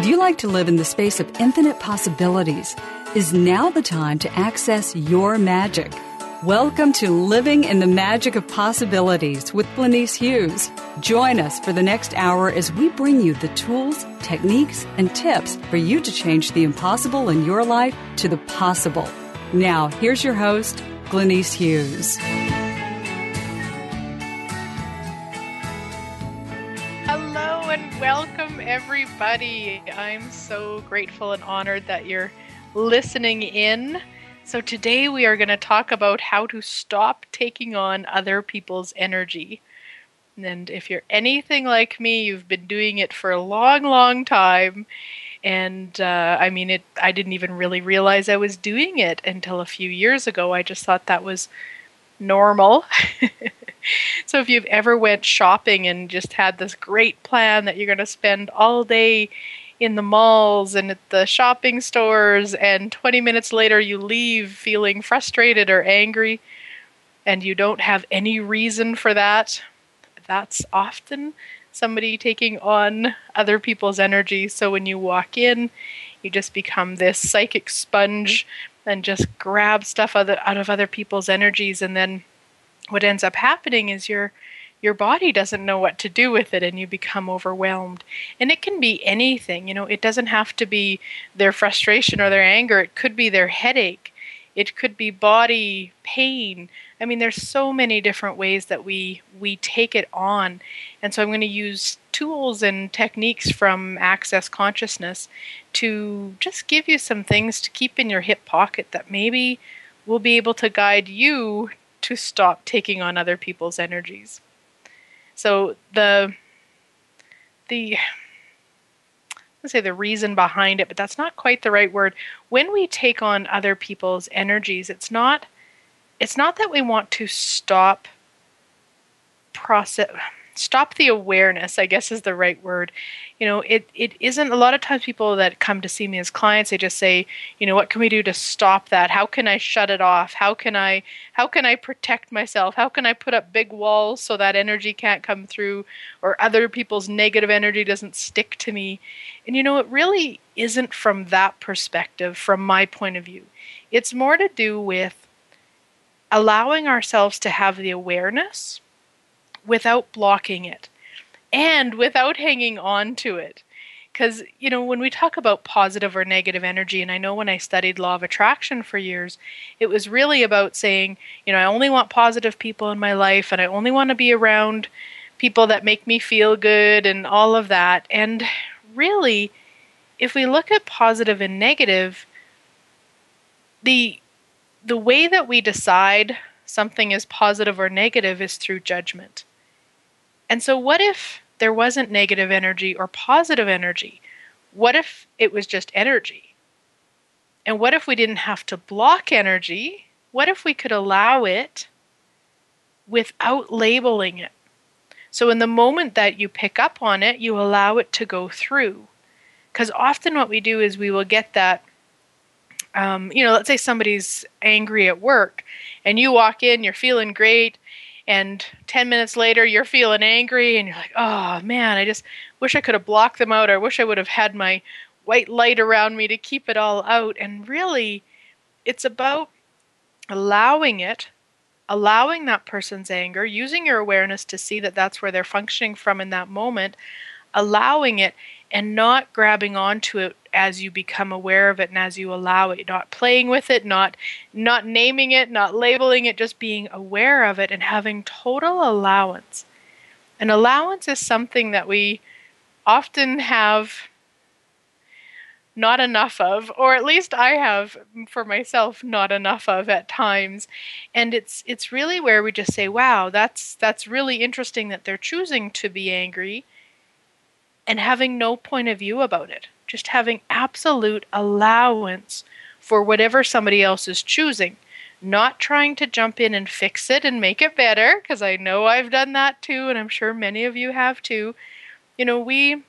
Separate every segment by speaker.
Speaker 1: Would you like to live in the space of infinite possibilities? Is now the time to access your magic? Welcome to Living in the Magic of Possibilities with Glenyce Hughes. Join us for the next hour as we bring you the tools, techniques, and tips for you to change the impossible in your life to the possible. Now, here's your host, Glenyce Hughes.
Speaker 2: Everybody. I'm so grateful and honored that you're listening in. So, today we are going to talk about how to stop taking on other people's energy. And if you're anything like me, you've been doing it for a long, long time. And uh, I mean, it. I didn't even really realize I was doing it until a few years ago. I just thought that was normal. so if you've ever went shopping and just had this great plan that you're going to spend all day in the malls and at the shopping stores and 20 minutes later you leave feeling frustrated or angry and you don't have any reason for that that's often somebody taking on other people's energy. So when you walk in you just become this psychic sponge and just grab stuff out of other people's energies and then what ends up happening is your your body doesn't know what to do with it and you become overwhelmed. And it can be anything you know it doesn't have to be their frustration or their anger. It could be their headache. It could be body pain. I mean there's so many different ways that we we take it on. And so i'm going to use tools and techniques from access consciousness to just give you some things to keep in your hip pocket that maybe will be able to guide you to stop taking on other people's energies. So the the let's say the reason behind it, but that's not quite the right word. When we take on other people's energies, it's not it's not that we want to stop process stop the awareness i guess is the right word. You know it it isn't a lot of times people that come to see me as clients they just say you know what can we do to stop that? How can i shut it off? How can i how can i protect myself? How can i put up big walls so that energy can't come through or other people's negative energy doesn't stick to me? And you know it really isn't from that perspective from my point of view. It's more to do with allowing ourselves to have the awareness without blocking it and without hanging on to it. Because, you know, when we talk about positive or negative energy, and I know when I studied law of attraction for years, it was really about saying, you know, I only want positive people in my life and I only want to be around people that make me feel good and all of that. And really, if we look at positive and negative, the the way that we decide something is positive or negative is through judgment. And so, what if there wasn't negative energy or positive energy? What if it was just energy? And what if we didn't have to block energy? What if we could allow it without labeling it? So, in the moment that you pick up on it, you allow it to go through. Because often what we do is we will get that, um, you know, let's say somebody's angry at work and you walk in, you're feeling great, and 10 minutes later you're feeling angry and you're like oh man i just wish i could have blocked them out. Or i wish i would have had my white light around me to keep it all out. And really it's about allowing it allowing that person's anger using your awareness to see that that's where they're functioning from in that moment allowing it and not grabbing onto it as you become aware of it and as you allow it not playing with it not not naming it not labeling it just being aware of it and having total allowance. And allowance is something that we often have not enough of or at least I have for myself not enough of at times. And it's it's really where we just say wow that's that's really interesting that they're choosing to be angry and having no point of view about it. Just having absolute allowance for whatever somebody else is choosing. Not trying to jump in and fix it and make it better, because I know I've done that too, and I'm sure many of you have too. You know, we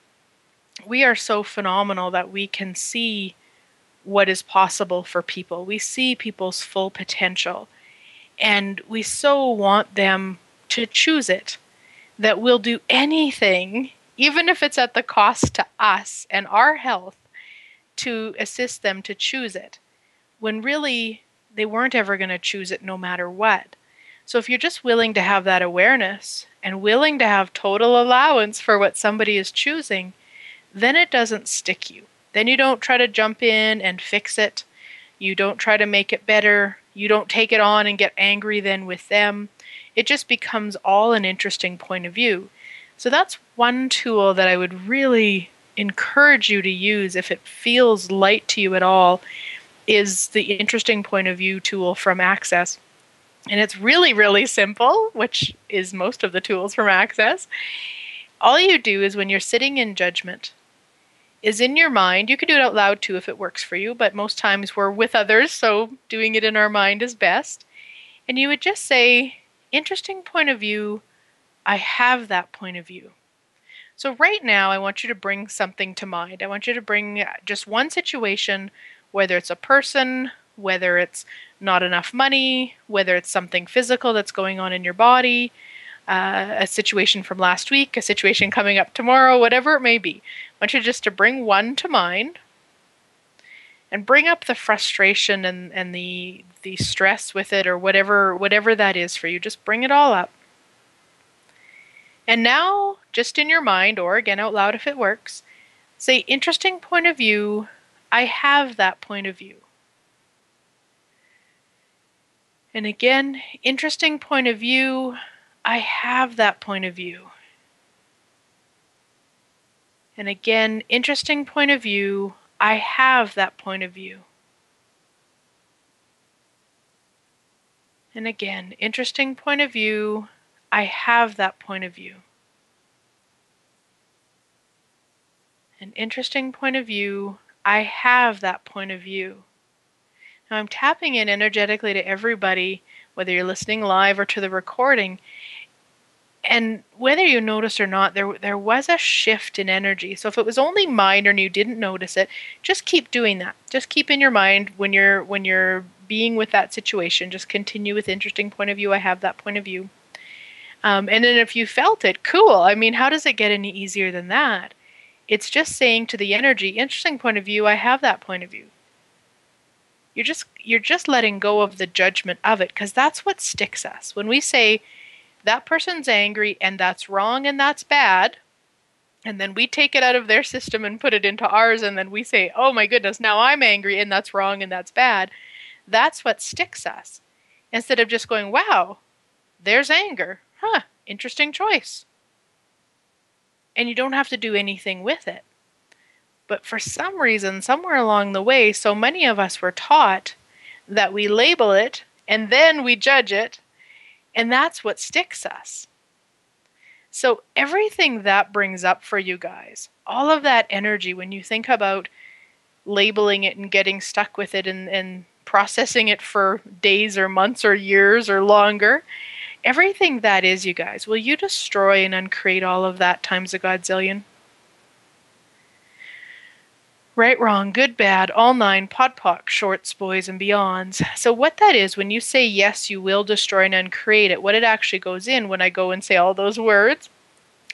Speaker 2: we are so phenomenal that we can see what is possible for people. We see people's full potential. And we so want them to choose it that we'll do anything even if it's at the cost to us and our health, to assist them to choose it, when really they weren't ever going to choose it no matter what. So if you're just willing to have that awareness and willing to have total allowance for what somebody is choosing, then it doesn't stick you. Then you don't try to jump in and fix it. You don't try to make it better. You don't take it on and get angry then with them. It just becomes all an interesting point of view. So that's one tool that I would really encourage you to use if it feels light to you at all is the interesting point of view tool from Access. And it's really, really simple, which is most of the tools from Access. All you do is when you're sitting in judgment, is in your mind. You can do it out loud too if it works for you, but most times we're with others, so doing it in our mind is best. And you would just say, interesting point of view, I have that point of view. So, right now, I want you to bring something to mind. I want you to bring just one situation, whether it's a person, whether it's not enough money, whether it's something physical that's going on in your body, uh, a situation from last week, a situation coming up tomorrow, whatever it may be. I want you just to bring one to mind and bring up the frustration and, and the the stress with it or whatever whatever that is for you. Just bring it all up. And now, just in your mind, or again out loud if it works, say, interesting point of view. I have that point of view. And again, interesting point of view. I have that point of view. And again, interesting point of view. I have that point of view. And again, interesting point of view. I have that point of view. An interesting point of view. I have that point of view. Now I'm tapping in energetically to everybody, whether you're listening live or to the recording. And whether you notice or not, there there was a shift in energy. So if it was only minor and you didn't notice it, just keep doing that. Just keep in your mind when you're when you're being with that situation. Just continue with interesting point of view. I have that point of view. Um, and then if you felt it, cool. I mean, how does it get any easier than that? It's just saying to the energy, interesting point of view. I have that point of view you're just you're just letting go of the judgment of it because that's what sticks us when we say that person's angry and that's wrong and that's bad and then we take it out of their system and put it into ours and then we say oh my goodness now i'm angry and that's wrong and that's bad that's what sticks us instead of just going wow there's anger huh interesting choice and you don't have to do anything with it but for some reason, somewhere along the way, so many of us were taught that we label it and then we judge it, and that's what sticks us. So, everything that brings up for you guys, all of that energy, when you think about labeling it and getting stuck with it and, and processing it for days or months or years or longer, everything that is, you guys, will you destroy and uncreate all of that times a godzillion? Right, wrong, good, bad, all nine, POD POC, shorts, boys, and beyonds. So, what that is, when you say yes, you will destroy and uncreate it, what it actually goes in when I go and say all those words,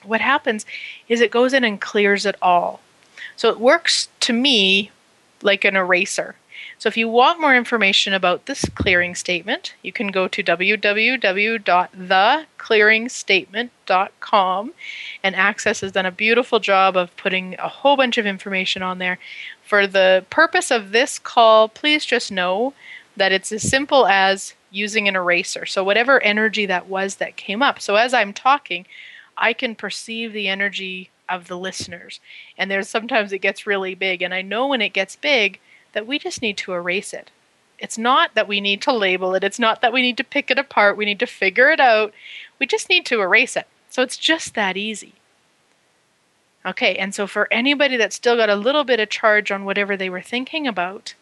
Speaker 2: what happens is it goes in and clears it all. So, it works to me like an eraser. So if you want more information about this clearing statement, you can go to www.theclearingstatement.com and Access has done a beautiful job of putting a whole bunch of information on there. For the purpose of this call, please just know that it's as simple as using an eraser. So whatever energy that was that came up. So as I'm talking, I can perceive the energy of the listeners. And there's sometimes it gets really big and I know when it gets big that we just need to erase it. It's not that we need to label it, it's not that we need to pick it apart, we need to figure it out. We just need to erase it. So it's just that easy. Okay, and so for anybody that's still got a little bit of charge on whatever they were thinking about,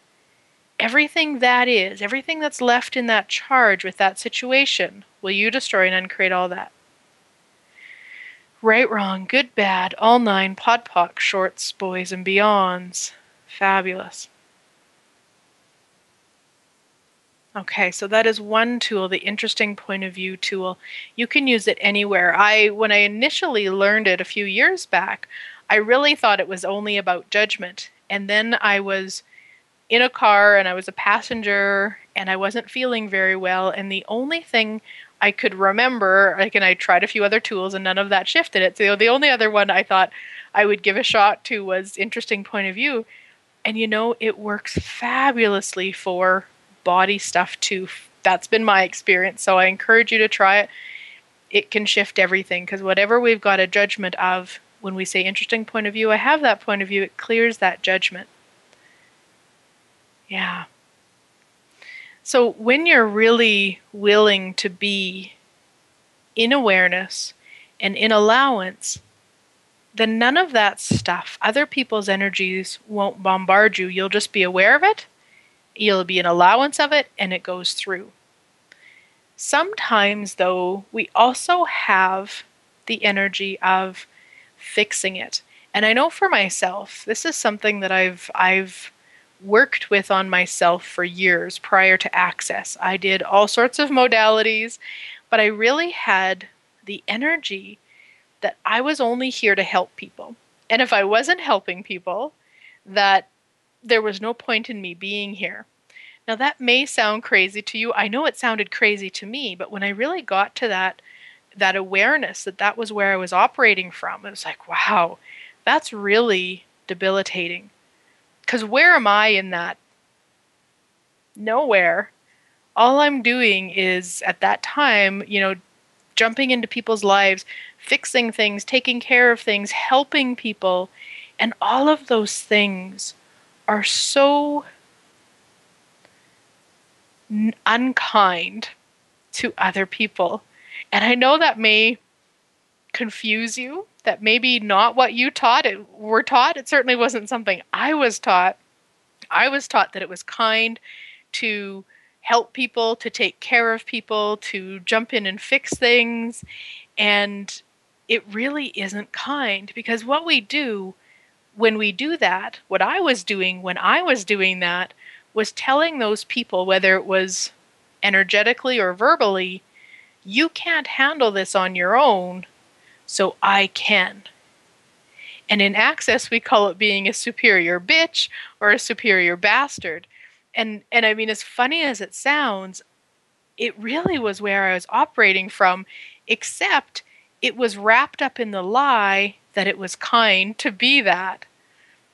Speaker 2: everything that is, everything that's left in that charge with that situation, will you destroy and uncreate all that? Right, wrong, good, bad, all nine, POD POC, shorts, boys, and beyonds. Fabulous. Okay, so that is one tool, the interesting point of view tool. You can use it anywhere. I when I initially learned it a few years back, I really thought it was only about judgment. And then I was in a car and I was a passenger and I wasn't feeling very well and the only thing I could remember, like, and I tried a few other tools and none of that shifted it. So the only other one I thought I would give a shot to was interesting point of view. And you know, it works fabulously for body stuff too. That's been my experience. So I encourage you to try it. It can shift everything because whatever we've got a judgment of, when we say interesting point of view, I have that point of view, it clears that judgment. Yeah. So when you're really willing to be in awareness and in allowance, then none of that stuff, other people's energies won't bombard you. You'll just be aware of it, you'll be an allowance of it, and it goes through. Sometimes, though, we also have the energy of fixing it. And I know for myself, this is something that I've I've worked with on myself for years prior to access. I did all sorts of modalities, but I really had the energy that I was only here to help people. And if I wasn't helping people, that there was no point in me being here. Now, that may sound crazy to you. I know it sounded crazy to me, but when I really got to that, that awareness that that was where I was operating from, it was like, wow, that's really debilitating. Because where am I in that? Nowhere. All I'm doing is at that time, you know, jumping into people's lives, fixing things, taking care of things, helping people. And all of those things are so n- unkind to other people. And I know that may confuse you, that maybe not what you taught it were taught. It certainly wasn't something I was taught. I was taught that it was kind to help people, to take care of people, to jump in and fix things. And it really isn't kind because what we do when we do that, what I was doing when I was doing that, was telling those people, whether it was energetically or verbally, you can't handle this on your own, so I can. And in access, we call it being a superior bitch or a superior bastard. And and I mean, as funny as it sounds, it really was where I was operating from, except it was wrapped up in the lie that it was kind to be that.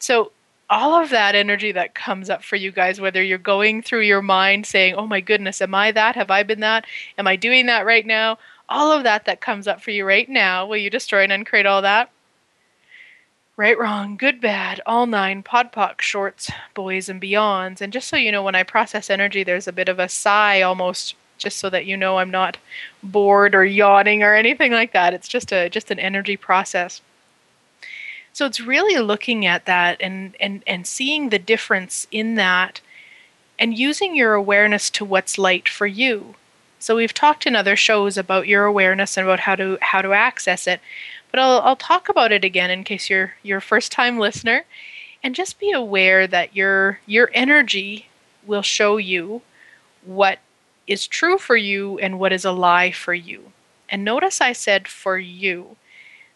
Speaker 2: So all of that energy that comes up for you guys, whether you're going through your mind saying, Oh my goodness, am I that? Have I been that? Am I doing that right now? All of that that comes up for you right now, will you destroy and uncreate all that? Right, wrong, good, bad, all nine, POD POC, shorts, boys, and beyonds. And just so you know, when I process energy, there's a bit of a sigh almost just so that you know I'm not bored or yawning or anything like that. It's just a just an energy process. So it's really looking at that and and and seeing the difference in that and using your awareness to what's light for you. So we've talked in other shows about your awareness and about how to how to access it. But I'll I'll talk about it again in case you're you're a first time listener. And just be aware that your your energy will show you what is true for you and what is a lie for you. And notice I said for you.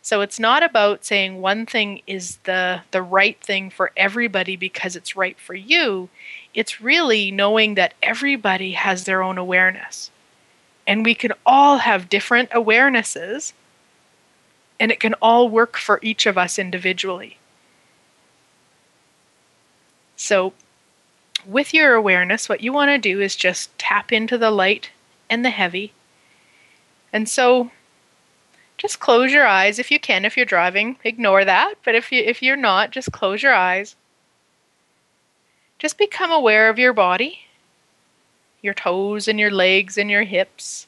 Speaker 2: So it's not about saying one thing is the the right thing for everybody because it's right for you. It's really knowing that everybody has their own awareness. And we can all have different awarenesses and it can all work for each of us individually. So, with your awareness, what you want to do is just tap into the light and the heavy. And so, just close your eyes if you can. If you're driving, ignore that. But if you if you're not, just close your eyes. Just become aware of your body, your toes and your legs and your hips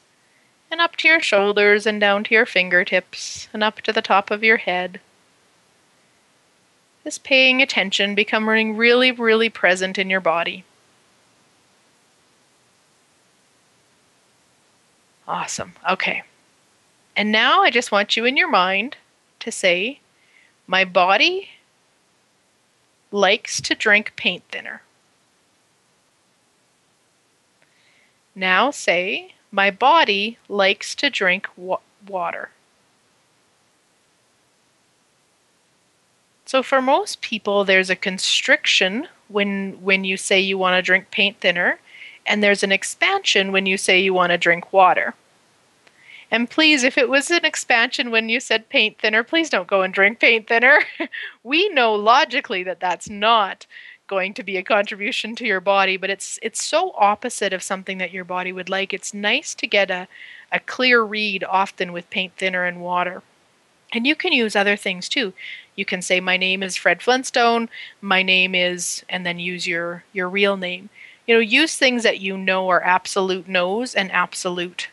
Speaker 2: and up to your shoulders and down to your fingertips and up to the top of your head. Just paying attention, becoming really, really present in your body. Awesome. Okay. And now I just want you in your mind to say, My body likes to drink paint thinner. Now say, My body likes to drink wa- water. So for most people there's a constriction when when you say you want to drink paint thinner and there's an expansion when you say you want to drink water. And please, if it was an expansion when you said paint thinner, please don't go and drink paint thinner. we know logically that that's not going to be a contribution to your body, but it's it's so opposite of something that your body would like. It's nice to get a, a clear read often with paint thinner and water. And you can use other things too. You can say my name is Fred Flintstone, my name is and then use your your real name. You know, use things that you know are absolute no's and absolute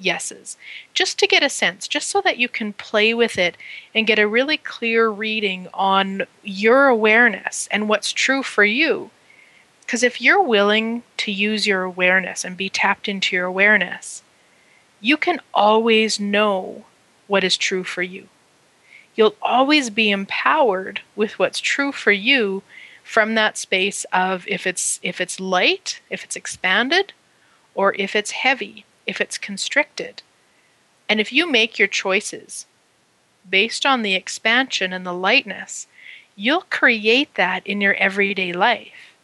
Speaker 2: yeses, just to get a sense, just so that you can play with it and get a really clear reading on your awareness and what's true for you. Because if you're willing to use your awareness and be tapped into your awareness, you can always know what is true for you. You'll always be empowered with what's true for you from that space of if it's if it's light, if it's expanded, or if it's heavy, if it's constricted. And if you make your choices based on the expansion and the lightness, you'll create that in your everyday life.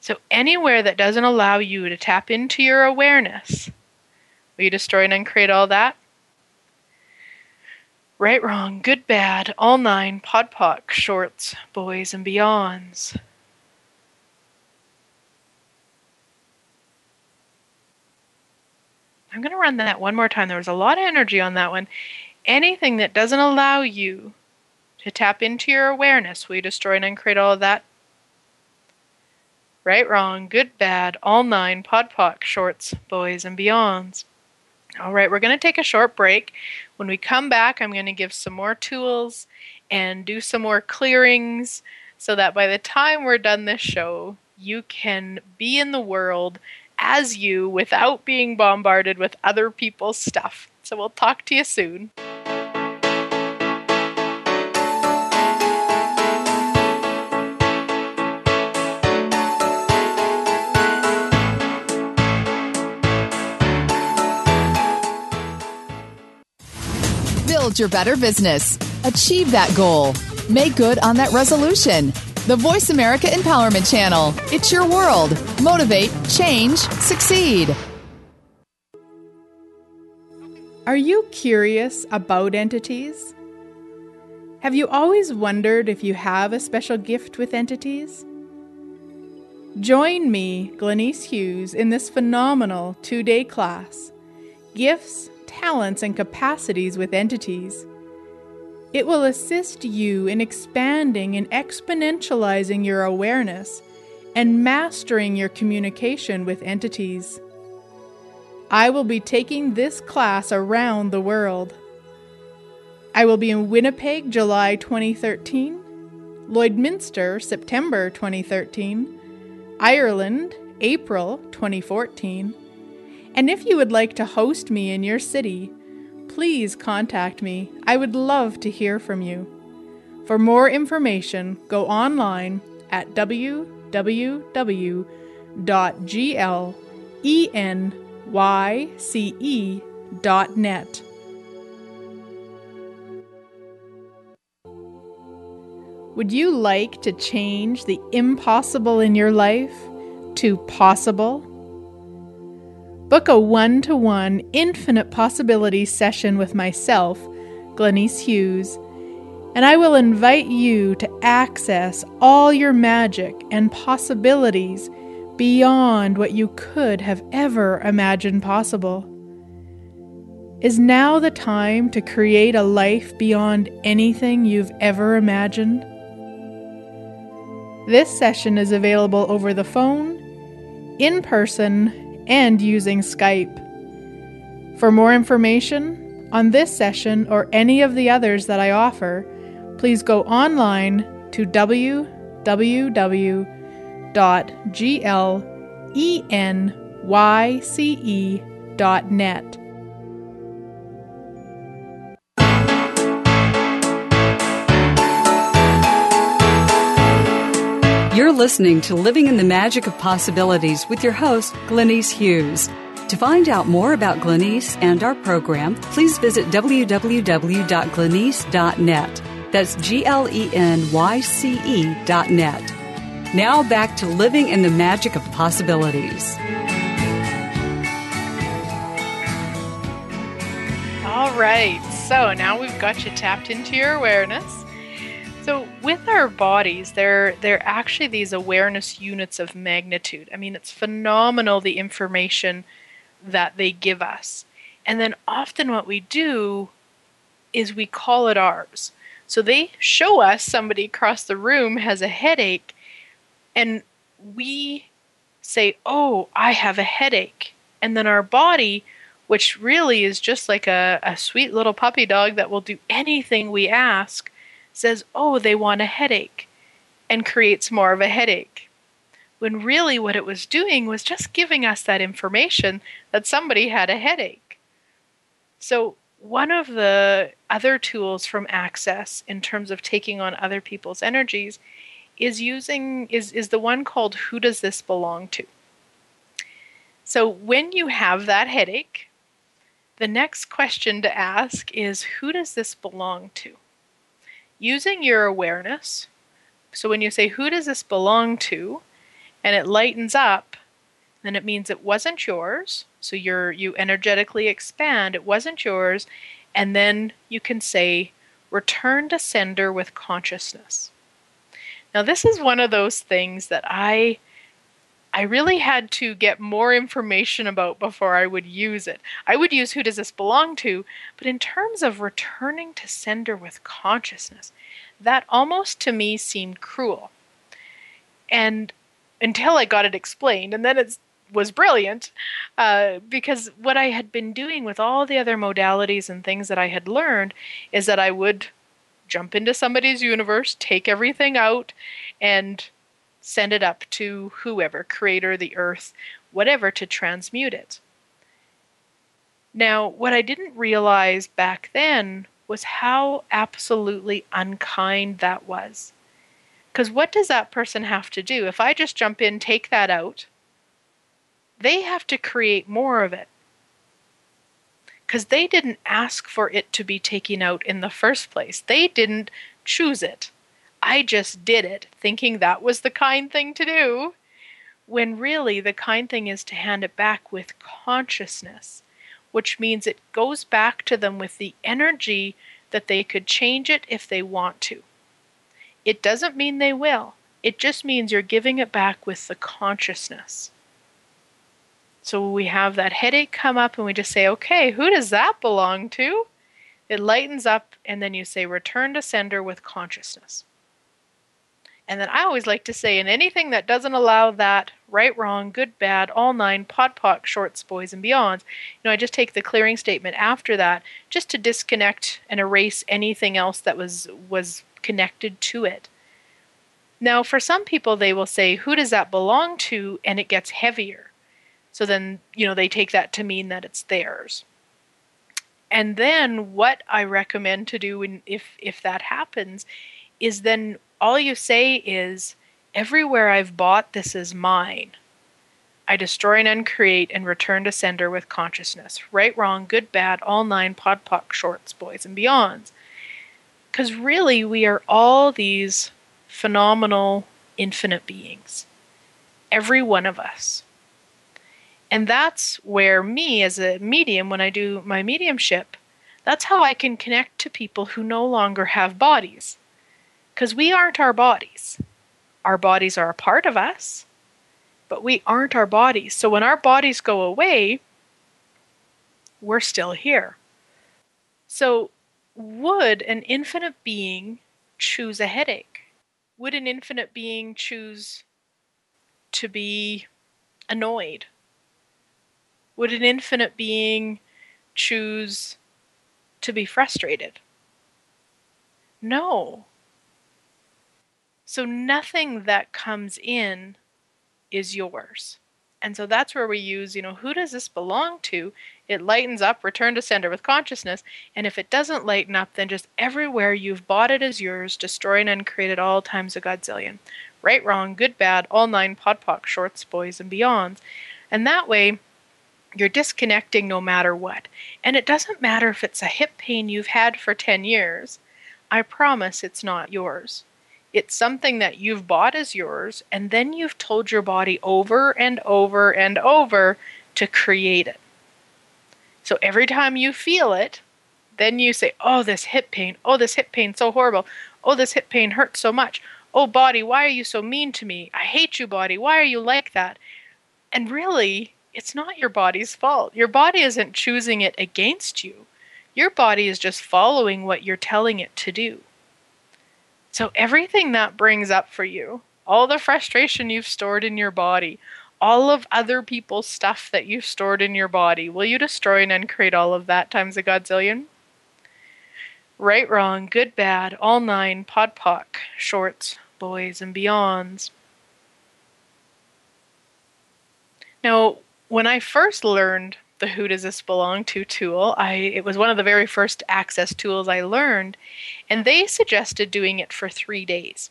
Speaker 2: So, anywhere that doesn't allow you to tap into your awareness, will you destroy and uncreate all that? Right, wrong, good, bad, all nine, POD POC, shorts, boys, and beyonds. I'm going to run that one more time. There was a lot of energy on that one. Anything that doesn't allow you to tap into your awareness, will you destroy and uncreate all of that? Right, wrong, good, bad, all nine, POD POC, shorts, boys, and beyonds. All right, we're going to take a short break. When we come back, I'm going to give some more tools and do some more clearings so that by the time we're done this show, you can be in the world as you without being bombarded with other people's stuff. So we'll talk to you soon.
Speaker 3: Build your better business. Achieve that goal. Make good on that resolution. The VoiceAmerica Empowerment Channel. It's your world. Motivate, change, succeed.
Speaker 4: Are you curious about entities? Have you always wondered if you have a special gift with entities? Join me, Glenyce Hughes, in this phenomenal two day class Gifts talents and capacities with entities. It will assist you in expanding and exponentializing your awareness and mastering your communication with entities. I will be taking this class around the world. I will be in Winnipeg, July 2013, Lloydminster, September 2013, Ireland, April 2014, and if you would like to host me in your city, please contact me. I would love to hear from you. For more information, go online at www.glenyce.net. Would you like to change the impossible in your life to possible? Book a one to one infinite possibilities session with myself, Glenyce Hughes, and I will invite you to access all your magic and possibilities beyond what you could have ever imagined possible. Is now the time to create a life beyond anything you've ever imagined? This session is available over the phone, in person, and using Skype. For more information on this session or any of the others that I offer, please go online to www.glenyce.net.
Speaker 1: listening to Living in the Magic of Possibilities with your host, Glenyce Hughes. To find out more about Glenyce and our program, please visit www.glenyce.net. That's G L E N Y C E dot net. Now back to living in the magic of possibilities.
Speaker 2: All right, so now we've got you tapped into your awareness. So with our bodies, they're they're actually these awareness units of magnitude. I mean, it's phenomenal the information that they give us. And then often what we do is we call it ours. So they show us somebody across the room has a headache, and we say, Oh, I have a headache. And then our body, which really is just like a, a sweet little puppy dog that will do anything we ask, says, Oh, they want a headache, and creates more of a headache. When really what it was doing was just giving us that information that somebody had a headache. So one of the other tools from access in terms of taking on other people's energies is using is is the one called who does this belong to so when you have that headache the next question to ask is who does this belong to using your awareness. So when you say who does this belong to? and it lightens up then it means it wasn't yours. So you're you energetically expand it wasn't yours. And then you can say return to sender with consciousness. Now this is one of those things that i i really had to get more information about before i would use it. I would use who does this belong to but in terms of returning to sender with consciousness that almost to me seemed cruel. And until i got it explained and then it's was brilliant uh, because what I had been doing with all the other modalities and things that I had learned is that I would jump into somebody's universe, take everything out, and send it up to whoever, creator, the earth, whatever, to transmute it. Now, what I didn't realize back then was how absolutely unkind that was. Because what does that person have to do? If I just jump in, take that out, they have to create more of it. Because they didn't ask for it to be taken out in the first place. They didn't choose it. I just did it, thinking that was the kind thing to do. When really the kind thing is to hand it back with consciousness, which means it goes back to them with the energy that they could change it if they want to. It doesn't mean they will, it just means you're giving it back with the consciousness. So we have that headache come up and we just say, okay, who does that belong to? It lightens up, and then you say, return to sender with consciousness. And then I always like to say, in anything that doesn't allow that, right, wrong, good, bad, all nine, POD POC, shorts, boys, and beyonds, you know, I just take the clearing statement after that just to disconnect and erase anything else that was was connected to it. Now, for some people, they will say, who does that belong to? And it gets heavier. So then, you know, they take that to mean that it's theirs. And then what I recommend to do when, if if that happens is then all you say is everywhere I've bought this is mine. I destroy and uncreate and return to sender with consciousness. Right, wrong, good, bad, all nine POD POC, shorts, boys and beyonds. Because really, we are all these phenomenal, infinite beings. Every one of us. And that's where me as a medium, when I do my mediumship, that's how I can connect to people who no longer have bodies. Because we aren't our bodies. Our bodies are a part of us, but we aren't our bodies. So when our bodies go away, we're still here. So, would an infinite being choose a headache? Would an infinite being choose to be annoyed would an infinite being choose to be frustrated? No. So nothing that comes in is yours. And so that's where we use, you know, who does this belong to? It lightens up, return to sender with consciousness. And if it doesn't lighten up, then just everywhere you've bought it as yours, destroy and uncreate at all times a godzillion. right, wrong, good, bad, all nine, POD POC, shorts, boys, and beyonds. And that way, you're disconnecting no matter what. And it doesn't matter if it's a hip pain you've had for 10 years. I promise it's not yours. It's something that you've bought as yours, and then you've told your body over and over and over to create it. So every time you feel it, then you say, Oh, this hip pain. Oh, this hip pain so horrible. Oh, this hip pain hurts so much. Oh, body, why are you so mean to me? I hate you, body. Why are you like that? And really, it's not your body's fault. Your body isn't choosing it against you. Your body is just following what you're telling it to do. So, everything that brings up for you, all the frustration you've stored in your body, all of other people's stuff that you've stored in your body, will you destroy and uncreate all of that times a godzillion? Right, wrong, good, bad, all nine, POD POC, shorts, boys, and beyonds. Now, when I first learned the Who Does This Belong To tool, I it was one of the very first access tools I learned, and they suggested doing it for three days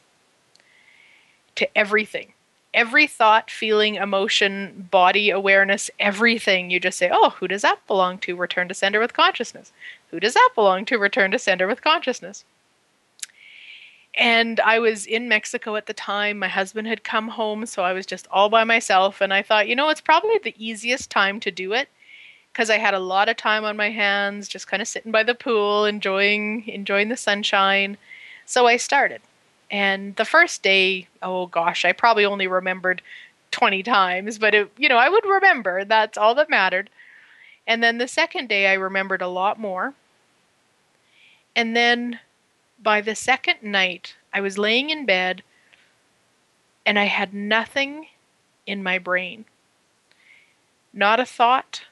Speaker 2: to everything. Every thought, feeling, emotion, body awareness, everything. You just say, oh, who does that belong to? Return to sender with consciousness. Who does that belong to? Return to sender with consciousness. And I was in Mexico at the time. My husband had come home, so I was just all by myself. And I thought, you know, it's probably the easiest time to do it because I had a lot of time on my hands, just kind of sitting by the pool, enjoying enjoying the sunshine. So I started. And the first day, oh gosh, I probably only remembered 20 times, but it, you know, I would remember. That's all that mattered. And then the second day, I remembered a lot more. And then by the second night, I was laying in bed and I had nothing in my brain. Not a thought,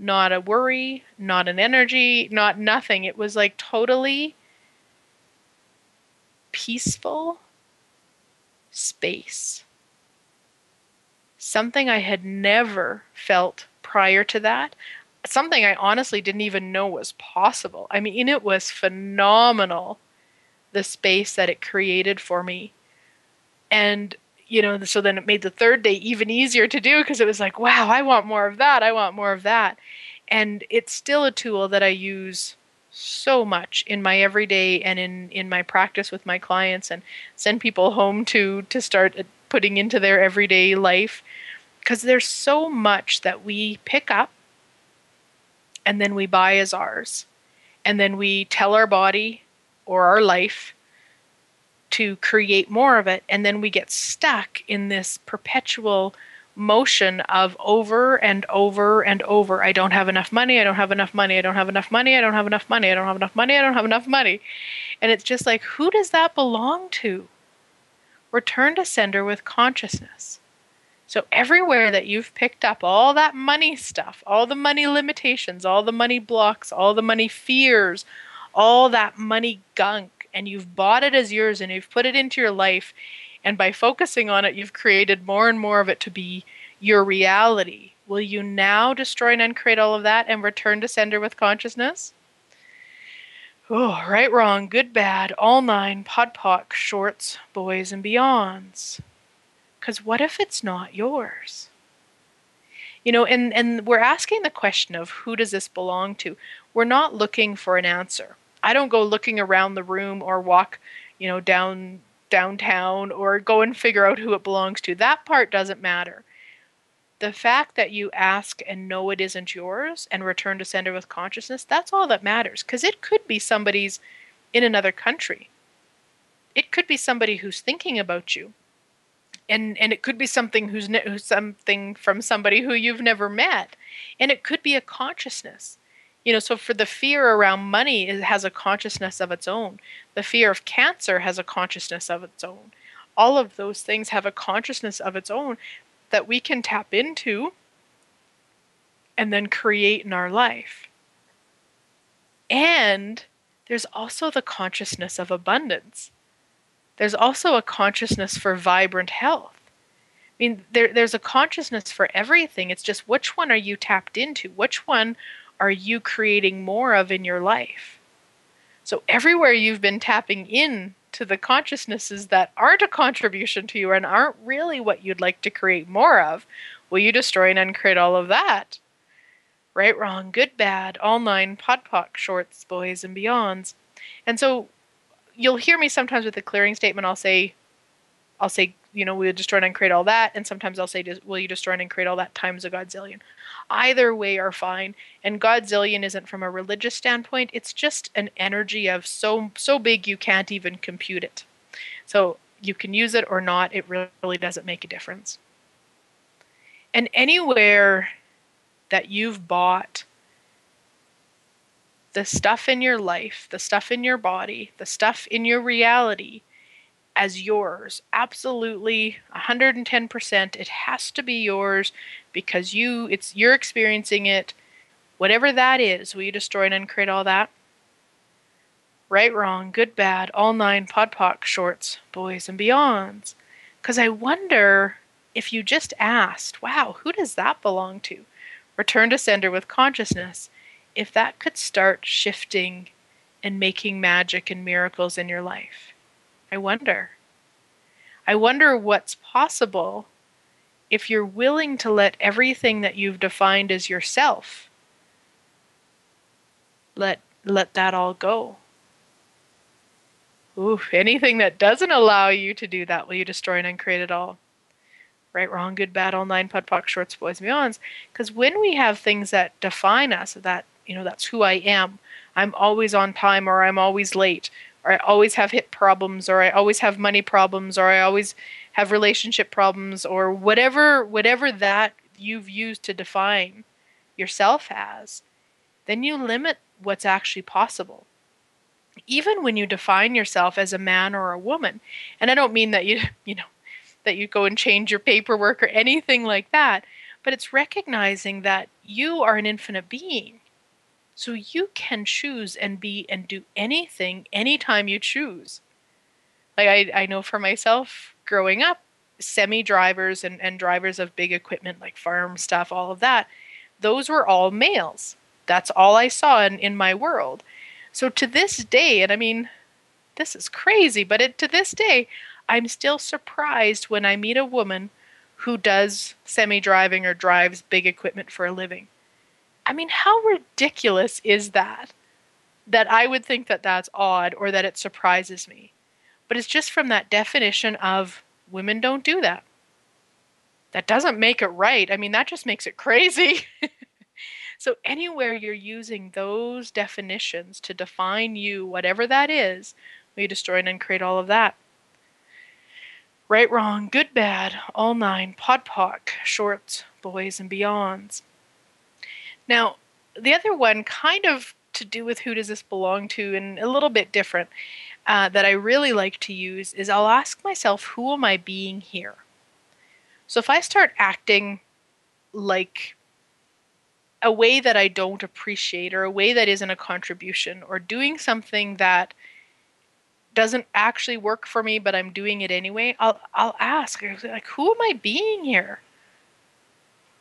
Speaker 2: not a worry, not an energy, not nothing. It was like totally peaceful space. Something I had never felt prior to that something I honestly didn't even know was possible. I mean, it was phenomenal the space that it created for me. And, you know, so then it made the third day even easier to do because it was like, wow, I want more of that. I want more of that. And it's still a tool that I use so much in my everyday and in, in my practice with my clients and send people home to to start uh, putting into their everyday life because there's so much that we pick up and then we buy as ours. And then we tell our body or our life to create more of it. And then we get stuck in this perpetual motion of over and over and over. I don't have enough money. I don't have enough money. I don't have enough money. I don't have enough money. I don't have enough money. I don't have enough money. And it's just like, who does that belong to? Return to sender with consciousness. So, everywhere that you've picked up all that money stuff, all the money limitations, all the money blocks, all the money fears, all that money gunk, and you've bought it as yours and you've put it into your life, and by focusing on it, you've created more and more of it to be your reality. Will you now destroy and uncreate all of that and return to sender with consciousness? Oh, right, wrong, good, bad, all nine, POD POC, shorts, boys, and beyonds. Because what if it's not yours? You know, and, and we're asking the question of who does this belong to? We're not looking for an answer. I don't go looking around the room or walk, you know, down downtown or go and figure out who it belongs to. That part doesn't matter. The fact that you ask and know it isn't yours and return to sender with consciousness, that's all that matters. Because it could be somebody's in another country. It could be somebody who's thinking about you and and it could be something who's something from somebody who you've never met and it could be a consciousness you know so for the fear around money it has a consciousness of its own the fear of cancer has a consciousness of its own all of those things have a consciousness of its own that we can tap into and then create in our life and there's also the consciousness of abundance there's also a consciousness for vibrant health. I mean, there, there's a consciousness for everything. It's just which one are you tapped into? Which one are you creating more of in your life? So, everywhere you've been tapping in to the consciousnesses that aren't a contribution to you and aren't really what you'd like to create more of, will you destroy and uncreate all of that? Right, wrong, good, bad, all nine, POD POC, shorts, boys, and beyonds. And so you'll hear me sometimes with a clearing statement, I'll say, I'll say, you know, we'll destroy and uncreate all that. And sometimes I'll say, will you destroy and uncreate all that times a godzillion? Either way are fine. And godzillion isn't from a religious standpoint. It's just an energy of so so big you can't even compute it. So you can use it or not. It really doesn't make a difference. And anywhere that you've bought the stuff in your life, the stuff in your body, the stuff in your reality as yours. Absolutely 110%. It has to be yours because you it's you're experiencing it. Whatever that is, will you destroy and uncreate all that? Right, wrong, good, bad, all nine POD POC shorts, boys and beyonds. Because I wonder if you just asked, wow, who does that belong to? Return to sender with consciousness. If that could start shifting and making magic and miracles in your life. I wonder. I wonder what's possible if you're willing to let everything that you've defined as yourself let let that all go. Ooh, anything that doesn't allow you to do that, will you destroy and uncreate it all? Right, wrong, good, bad, all nine, POD POC, shorts, boys, beyonds. Because when we have things that define us, that you know, that's who I am. I'm always on time, or I'm always late, or I always have hip problems, or I always have money problems, or I always have relationship problems, or whatever whatever that you've used to define yourself as, then you limit what's actually possible. Even when you define yourself as a man or a woman, and I don't mean that you you know that you go and change your paperwork or anything like that, but it's recognizing that you are an infinite being so you can choose and be and do anything anytime you choose. Like I, I know for myself growing up, semi drivers and, and drivers of big equipment like farm stuff, all of that, those were all males. That's all I saw in, in my world. So to this day, and I mean, this is crazy, but it, to this day, I'm still surprised when I meet a woman who does semi driving or drives big equipment for a living. I mean, how ridiculous is that? That I would think that that's odd or that it surprises me. But it's just from that definition of women don't do that. That doesn't make it right. I mean, that just makes it crazy. so, anywhere you're using those definitions to define you, whatever that is, we destroy and uncreate all of that. Right, wrong, good, bad, all nine, POD POC, shorts, boys, and beyonds. Now, the other one, kind of to do with who does this belong to, and a little bit different, uh, that I really like to use is I'll ask myself, who am I being here? So if I start acting like a way that I don't appreciate, or a way that isn't a contribution, or doing something that doesn't actually work for me, but I'm doing it anyway, I'll I'll ask, like, who am I being here?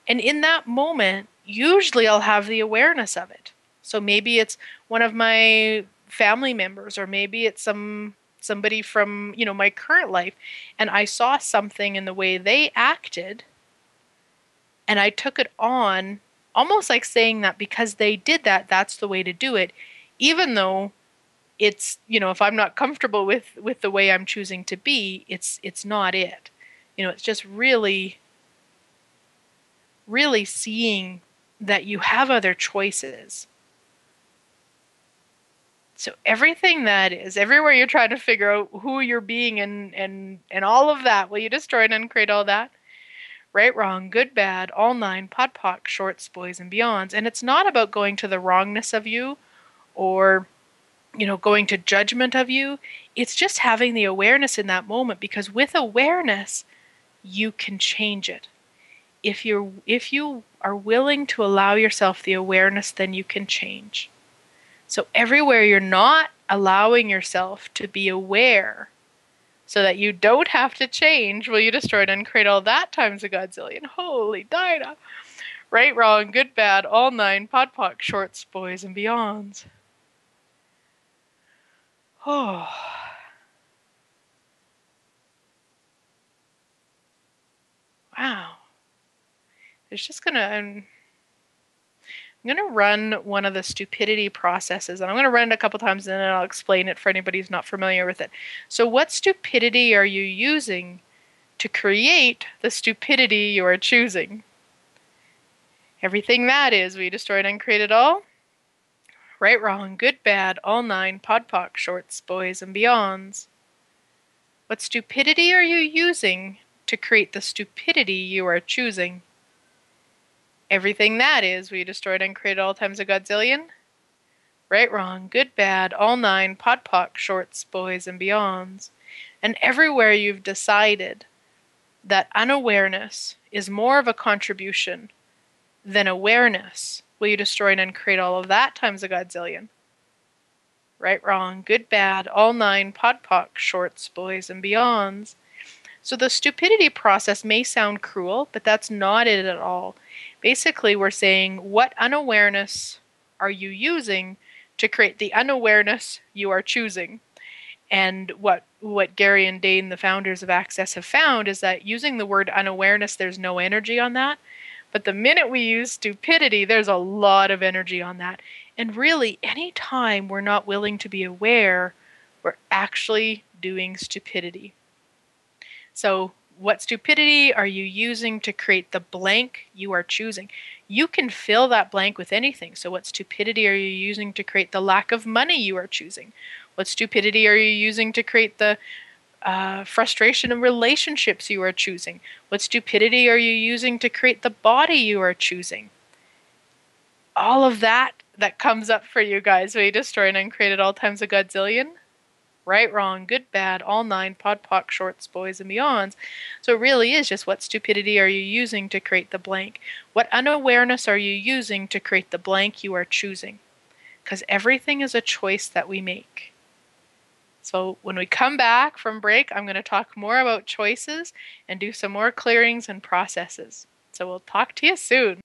Speaker 2: And in that moment, usually I'll have the awareness of it. So maybe it's one of my family members or maybe it's some somebody from, you know, my current life and I saw something in the way they acted and I took it on almost like saying that because they did that that's the way to do it even though it's you know if i'm not comfortable with with the way i'm choosing to be it's it's not it you know it's just really really seeing that you have other choices. So everything that is, everywhere you're trying to figure out who you're being and and and all of that, will you destroy and uncreate all that? Right, wrong, good, bad, all nine, pod, podpoc, shorts, boys, and beyonds. And it's not about going to the wrongness of you or you know going to judgment of you. It's just having the awareness in that moment because with awareness, you can change it if you if you are willing to allow yourself the awareness, then you can change. So everywhere you're not allowing yourself to be aware so that you don't have to change, will you destroy and create all that times a godzillion? Holy Dinah! Right, wrong, good, bad, all nine, POD POC, shorts, boys, and beyonds. Oh. Wow. It's just gonna. I'm, I'm gonna run one of the stupidity processes, and I'm gonna run it a couple times, and then I'll explain it for anybody who's not familiar with it. So, what stupidity are you using to create the stupidity you are choosing? Everything that is, we destroyed and created all. Right, wrong, good, bad, all nine, POD POC, shorts, boys, and beyonds. What stupidity are you using to create the stupidity you are choosing? Everything that is, we destroyed and created all times a godzillion. Right, wrong, good, bad, all nine, POD POC, shorts, boys, and beyonds. And everywhere you've decided that unawareness is more of a contribution than awareness, will you destroy and create all of that times a godzillion? Right, wrong, good, bad, all nine, POD POC, shorts, boys, and beyonds. So the stupidity process may sound cruel, but that's not it at all. Basically, we're saying what unawareness are you using to create the unawareness you are choosing? And what what Gary and Dane, the founders of Access, have found is that using the word unawareness, there's no energy on that. But the minute we use stupidity, there's a lot of energy on that. And really, any time we're not willing to be aware, we're actually doing stupidity. So, what stupidity are you using to create the blank you are choosing? You can fill that blank with anything. So, what stupidity are you using to create the lack of money you are choosing? What stupidity are you using to create the uh, frustration in relationships you are choosing? What stupidity are you using to create the body you are choosing? All of that that comes up for you guys you destroy and uncreate at all times a godzillion. Right, wrong, good, bad, all nine, POD POC, shorts, boys, and beyonds. So it really is just what stupidity are you using to create the blank? What unawareness are you using to create the blank you are choosing? Because everything is a choice that we make. So when we come back from break, I'm going to talk more about choices and do some more clearings and processes. So we'll talk to you soon.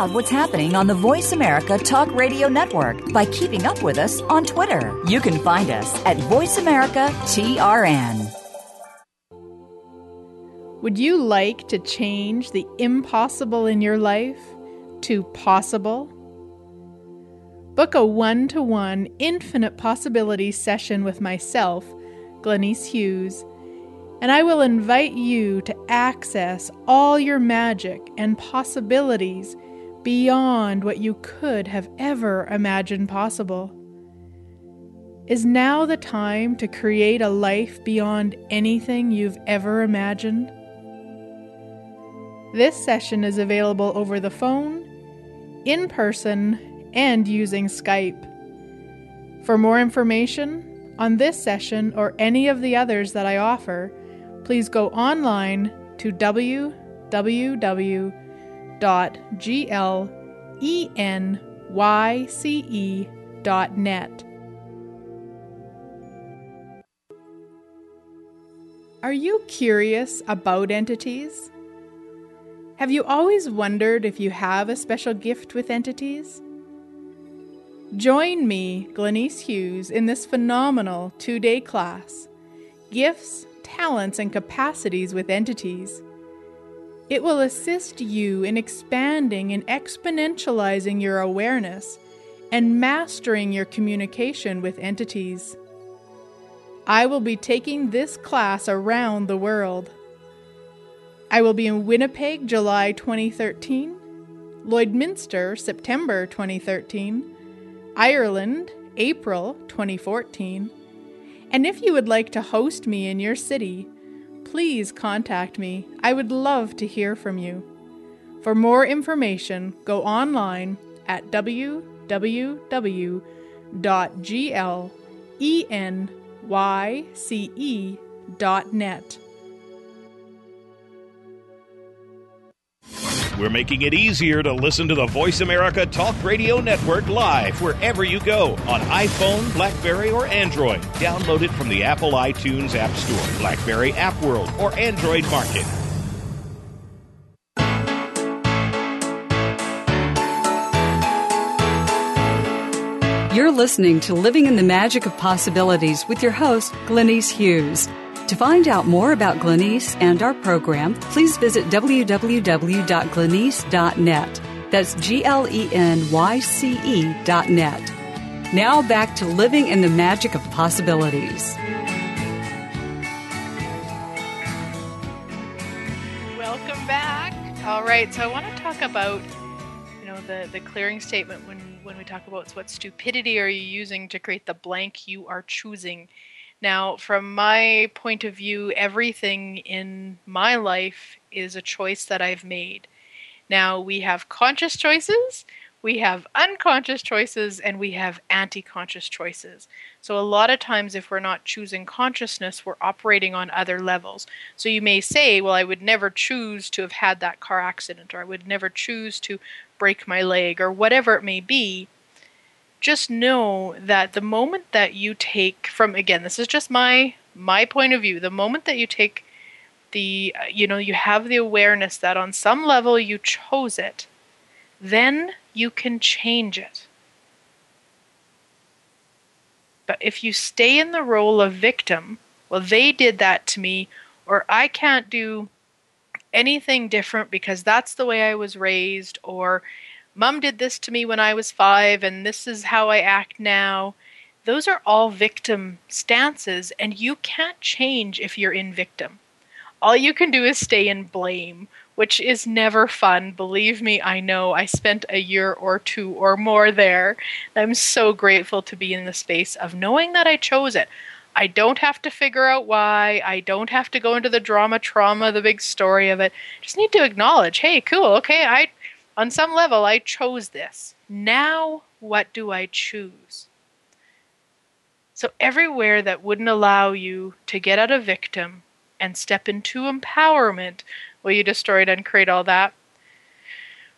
Speaker 5: Out what's happening on the VoiceAmerica Talk Radio Network by keeping up with us on Twitter. You can find us at VoiceAmerica TRN.
Speaker 4: Would you like to change the impossible in your life to possible? Book a one to one infinite possibilities session with myself, Glenyce Hughes, and I will invite you to access all your magic and possibilities beyond what you could have ever imagined possible. Is now the time to create a life beyond anything you've ever imagined? This session is available over the phone, in person, and using Skype. For more information on this session or any of the others that I offer, please go online to www.glenyce.net. Are you curious about entities? Have you always wondered if you have a special gift with entities? Join me, Glenyce Hughes, in this phenomenal two day class Gifts, Talents, and Capacities with Entities. It will assist you in expanding and exponentializing your awareness and mastering your communication with entities. I will be taking this class around the world. I will be in Winnipeg, July 2013, Lloydminster, September 2013, Ireland, April 2014. And if you would like to host me in your city, please contact me. I would love to hear from you. For more information, go online at www.glenyce.net.
Speaker 6: We're making it easier to listen to the VoiceAmerica Talk Radio Network live wherever you go on iPhone, Blackberry, or Android. Download it from the Apple iTunes App Store, Blackberry App World, or Android Market.
Speaker 1: You're listening to Living in the Magic of Possibilities with your host, Glenyce Hughes. To find out more about Glenyce and our program, please visit www.glenyce.net. That's G L E N Y C E dot net. Now back to living in the magic of possibilities.
Speaker 2: Welcome back. All right, so I want to talk about you know the the clearing statement when when we talk about what stupidity are you using to create the blank you are choosing. Now, from my point of view, everything in my life is a choice that I've made. Now, we have conscious choices, we have unconscious choices, and we have anti conscious choices. So, a lot of times, if we're not choosing consciousness, we're operating on other levels. So, you may say, Well, I would never choose to have had that car accident, or I would never choose to break my leg, or whatever it may be. Just know that the moment that you take from again, this is just my my point of view. The moment that you take the uh, you know you have the awareness that on some level you chose it then you can change it but if you stay in the role of victim well they did that to me or i can't do anything different because that's the way i was raised or mom did this to me when i was 5 and this is how i act now those are all victim stances and you can't change if you're in victim all you can do is stay in blame, which is never fun. Believe me, I know. I spent a year or two or more there. I'm so grateful to be in the space of knowing that I chose it. I don't have to figure out why. I don't have to go into the drama, trauma, the big story of it. Just need to acknowledge, hey, cool, okay, I on some level I chose this. Now what do I choose? So everywhere that wouldn't allow you to get out of victim and step into empowerment. Will you destroy it and create all that?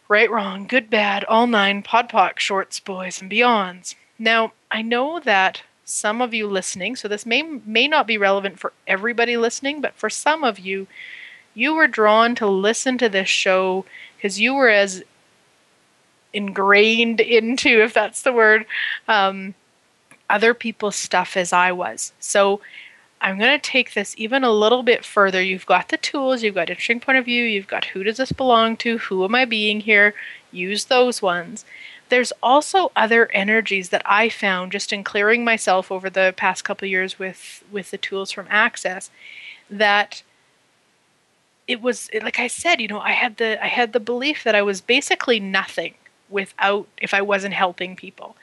Speaker 2: Right, wrong, good, bad, all nine, POD POC, shorts, boys, and beyonds. Now, I know that some of you listening, so this may may not be relevant for everybody listening, but for some of you, you were drawn to listen to this show because you were as ingrained into, if that's the word, um, other people's stuff as I was. So I'm going to take this even a little bit further. You've got the tools, you've got interesting point of view, you've got who does this belong to, who am I being here, use those ones. There's also other energies that I found just in clearing myself over the past couple years with with the tools from Access that it was like I said, you know, I had the I had the belief that I was basically nothing without if I wasn't helping people.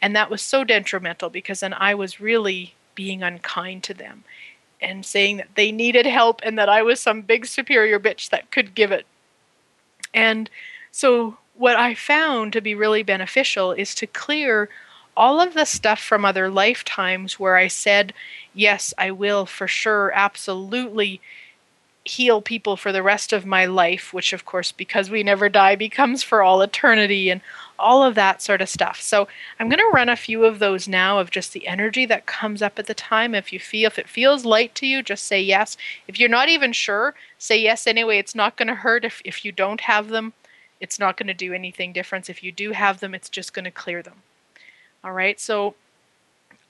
Speaker 2: And that was so detrimental because then I was really being unkind to them and saying that they needed help and that I was some big superior bitch that could give it. And so, what I found to be really beneficial is to clear all of the stuff from other lifetimes where I said, Yes, I will for sure, absolutely heal people for the rest of my life, which, of course, because we never die, becomes for all eternity, and all of that sort of stuff. So I'm going to run a few of those now of just the energy that comes up at the time. If you feel, if it feels light to you, just say yes. If you're not even sure, say yes anyway. It's not going to hurt if, if you don't have them. It's not going to do anything different. If you do have them, it's just going to clear them. All right. So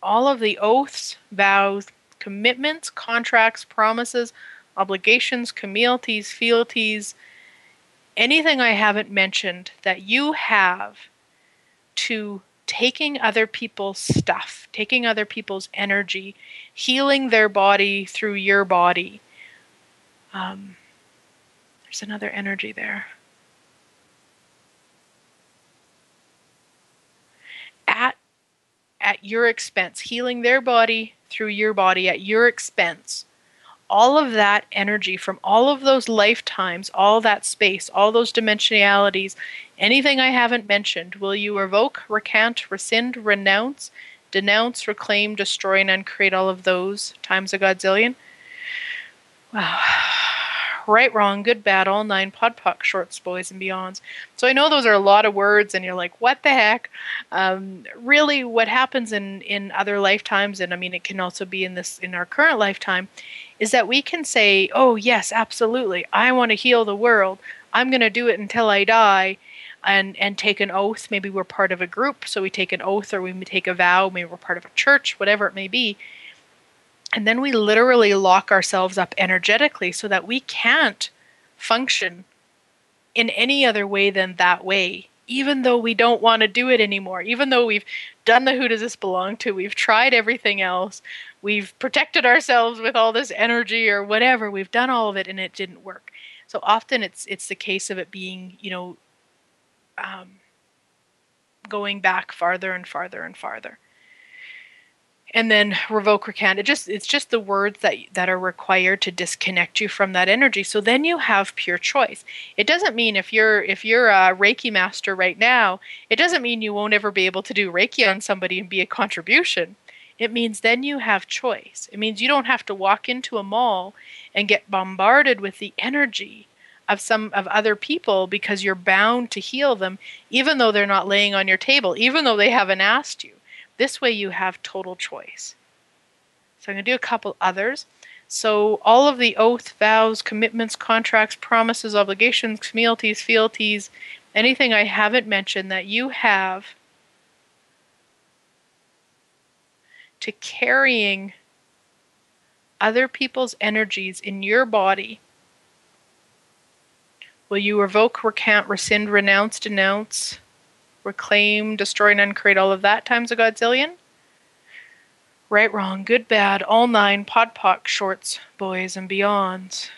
Speaker 2: all of the oaths, vows, commitments, contracts, promises, obligations, communities, fealties, anything I haven't mentioned that you have to taking other people's stuff, taking other people's energy, healing their body through your body. Um, there's another energy there. At at your expense, healing their body through your body at your expense all of that energy from all of those lifetimes, all that space, all those dimensionalities, anything I haven't mentioned, will you revoke, recant, rescind, renounce, denounce, reclaim, destroy, and uncreate all of those times a godzillion? Wow. Right, wrong, good, bad, all nine, POD POC, shorts, boys, and beyonds. So I know those are a lot of words, and you're like, what the heck? Um, really, what happens in in other lifetimes, and I mean, it can also be in this in our current lifetime, is that we can say, oh, yes, absolutely, I want to heal the world. I'm going to do it until I die. and and take an oath. Maybe we're part of a group, so we take an oath, or we take a vow. Maybe we're part of a church, whatever it may be. And then we literally lock ourselves up energetically so that we can't function in any other way than that way, even though we don't want to do it anymore, even though we've done the who does this belong to, we've tried everything else, we've protected ourselves with all this energy or whatever, we've done all of it and it didn't work. So often it's it's the case of it being, you know, um, going back farther and farther and farther and then revoke recant it just it's just the words that that are required to disconnect you from that energy. So then you have pure choice. It doesn't mean if you're if you're a reiki master right now it doesn't mean you won't ever be able to do reiki on somebody and be a contribution. It means then you have choice. It means you don't have to walk into a mall and get bombarded with the energy of some of other people because you're bound to heal them even though they're not laying on your table even though they haven't asked you this way you have total choice. So I'm going to do a couple others. So all of the oath, vows, commitments, contracts, promises, obligations, fealties, fealties, anything I haven't mentioned that you have to carrying other people's energies in your body. Will you revoke, recant, rescind, renounce, denounce, reclaim, destroy, and uncreate all of that times a godzillion. Right, wrong, good, bad, all nine, POD POC, shorts, boys, and beyonds.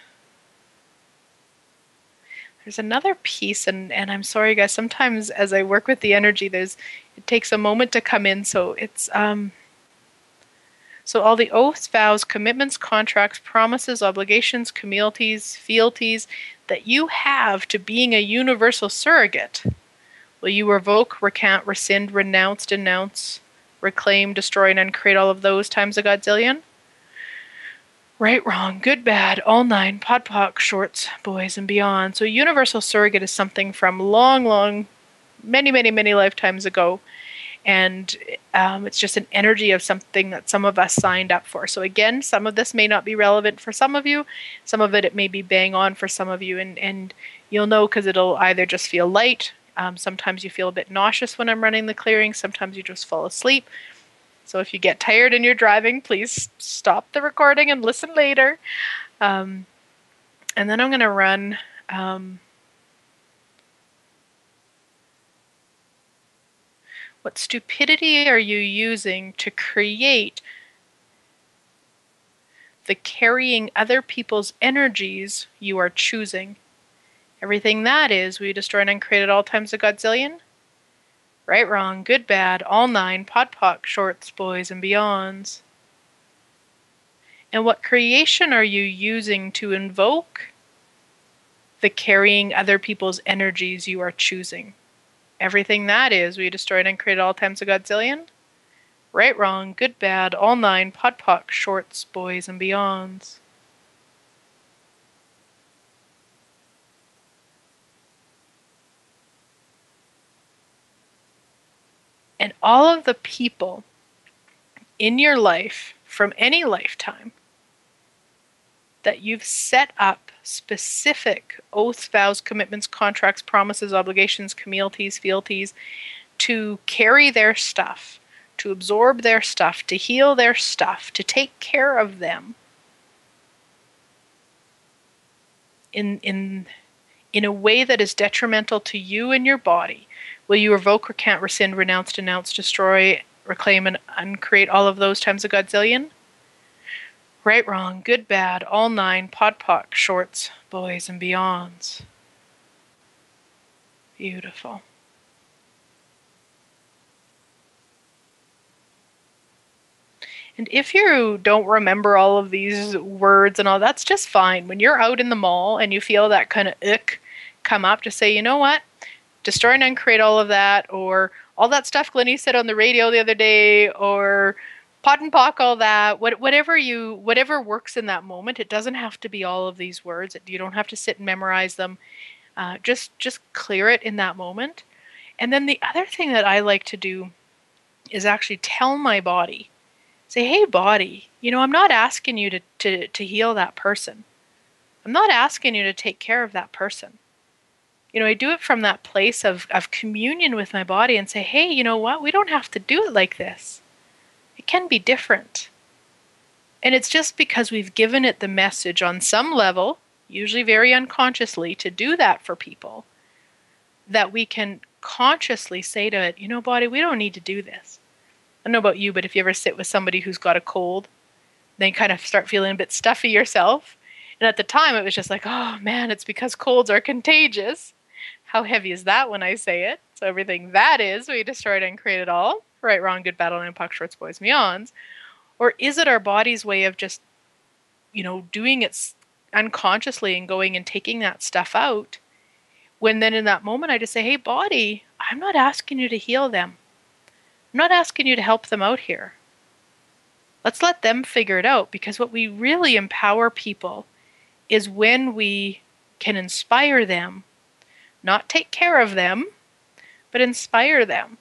Speaker 2: There's another piece, and, and I'm sorry, guys. Sometimes as I work with the energy, there's it takes a moment to come in. So it's um. So all the oaths, vows, commitments, contracts, promises, obligations, communities, fealties that you have to being a universal surrogate Will you revoke, recant, rescind, renounce, denounce, reclaim, destroy, and uncreate all of those times a godzillion? Right, wrong, good, bad, all nine, POD POC, shorts, boys, and beyond. So, universal surrogate is something from long, long, many, many, many lifetimes ago. And um, it's just an energy of something that some of us signed up for. So, again, some of this may not be relevant for some of you. Some of it, it may be bang on for some of you. And, and you'll know because it'll either just feel light um, sometimes you feel a bit nauseous when I'm running the clearing. Sometimes you just fall asleep. So if you get tired and you're driving, please stop the recording and listen later. Um, and then I'm going to run. Um, what stupidity are you using to create the carrying other people's energies you are choosing? Everything that is, we destroy and uncreate at all times a godzillion? Right, wrong, good, bad, all nine, POD POC, shorts, boys, and beyonds. And what creation are you using to invoke the carrying other people's energies you are choosing? Everything that is, we destroy and uncreate at all times a godzillion? Right, wrong, good, bad, all nine, POD POC, shorts, boys, and beyonds. And all of the people in your life from any lifetime that you've set up specific oaths, vows, commitments, contracts, promises, obligations, communities, fealties to carry their stuff, to absorb their stuff, to heal their stuff, to take care of them in in in a way that is detrimental to you and your body Will you revoke, recant, rescind, renounce, denounce, destroy, reclaim, and uncreate all of those times a godzillion? Right, wrong, good, bad, all nine, POD POC, shorts, boys, and beyonds. Beautiful. And if you don't remember all of these words and all, that's just fine. When you're out in the mall and you feel that kind of ick come up, just say, you know what? Destroy and uncreate all of that, or all that stuff Glennie said on the radio the other day, or POD and POC all that. What, whatever you whatever works in that moment. It doesn't have to be all of these words. You don't have to sit and memorize them. Uh, just just clear it in that moment. And then the other thing that I like to do is actually tell my body, say, "Hey, body, you know, I'm not asking you to to to heal that person. I'm not asking you to take care of that person." You know, I do it from that place of, of communion with my body and say, hey, you know what? We don't have to do it like this. It can be different. And it's just because we've given it the message on some level, usually very unconsciously, to do that for people, that we can consciously say to it, you know, body, we don't need to do this. I don't know about you, but if you ever sit with somebody who's got a cold, then kind of start feeling a bit stuffy yourself. And at the time, it was just like, oh man, it's because colds are contagious. How heavy is that when I say it? So everything that is, we destroyed and created all. Right, wrong, good, bad, and puck, shorts, boys, meons. Or is it our body's way of just, you know, doing it unconsciously and going and taking that stuff out? When then in that moment I just say, hey, body, I'm not asking you to heal them. I'm not asking you to help them out here. Let's let them figure it out because what we really empower people is when we can inspire them, not take care of them, but inspire them.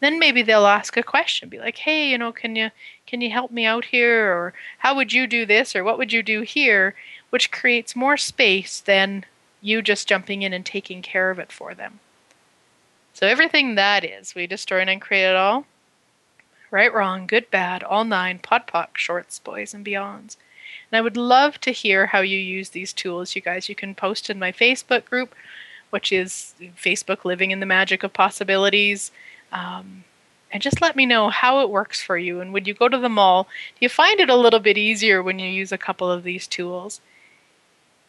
Speaker 2: Then maybe they'll ask a question be like hey you know can you can you help me out here? Or how would you do this? Or what would you do here? Which creates more space than you just jumping in and taking care of it for them. So everything that is we destroy and create it all. Right wrong good bad all nine POD POC shorts boys and beyonds. And i would love to hear how you use these tools you guys. You can post in my facebook group which is facebook living in the magic of possibilities um, and just let me know how it works for you. And when you go to the mall, do you find it a little bit easier when you use a couple of these tools?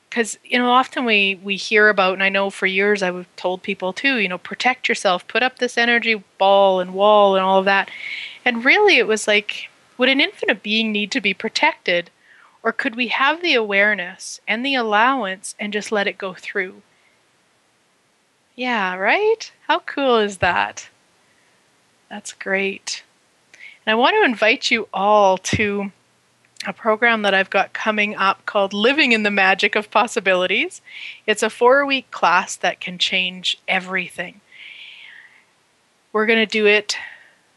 Speaker 2: Because you know, often we we hear about, and I know for years I've told people too, you know, protect yourself, put up this energy ball and wall and all of that. And really, it was like, would an infinite being need to be protected, or could we have the awareness and the allowance and just let it go through? Yeah, right? How cool is that? That's great. And I want to invite you all to a program that I've got coming up called Living in the Magic of Possibilities. It's a four week class that can change everything. We're going to do it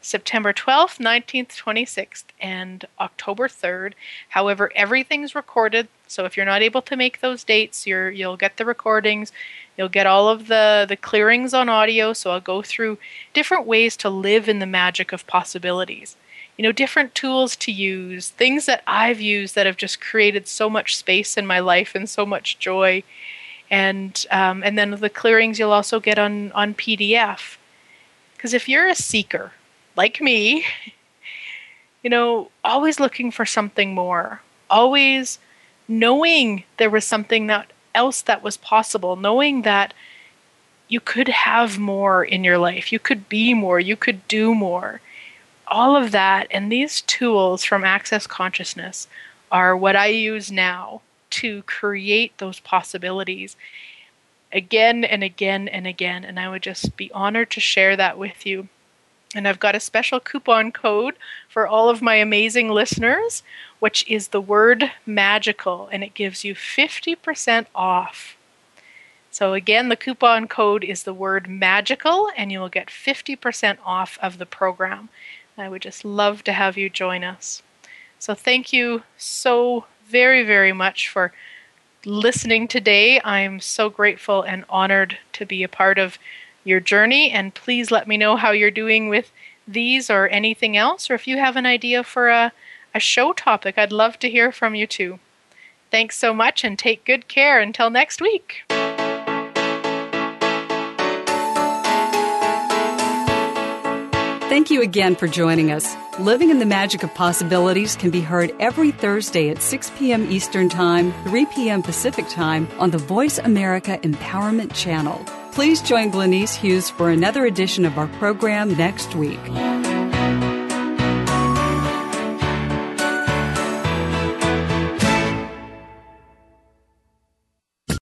Speaker 2: September 12th, 19th, 26th, and October 3rd. However, everything's recorded, so if you're not able to make those dates, you're, you'll get the recordings. You'll get all of the, the clearings on audio, so I'll go through different ways to live in the magic of possibilities. You know, different tools to use, things that I've used that have just created so much space in my life and so much joy. And um, and then the clearings you'll also get on on PDF. Because if you're a seeker, like me, you know, always looking for something more, always knowing there was something that else that was possible, knowing that you could have more in your life, you could be more, you could do more. All of that and these tools from Access Consciousness are what I use now to create those possibilities again and again and again. And I would just be honored to share that with you. And I've got a special coupon code for all of my amazing listeners, which is the word magical, and it gives you 50% off. So, again, the coupon code is the word magical, and you will get 50% off of the program. I would just love to have you join us. So, thank you so very, very much for listening today. I'm so grateful and honored to be a part of your journey. And please let me know how you're doing with these or anything else, or if you have an idea for a, a show topic, I'd love to hear from you too. Thanks so much and take good care until next week.
Speaker 1: Thank you again for joining us. Living in the Magic of Possibilities can be heard every Thursday at 6 p.m. Eastern Time, 3 p.m. Pacific Time on the VoiceAmerica Empowerment Channel. Please join Glenyce Hughes for another edition of our program next week.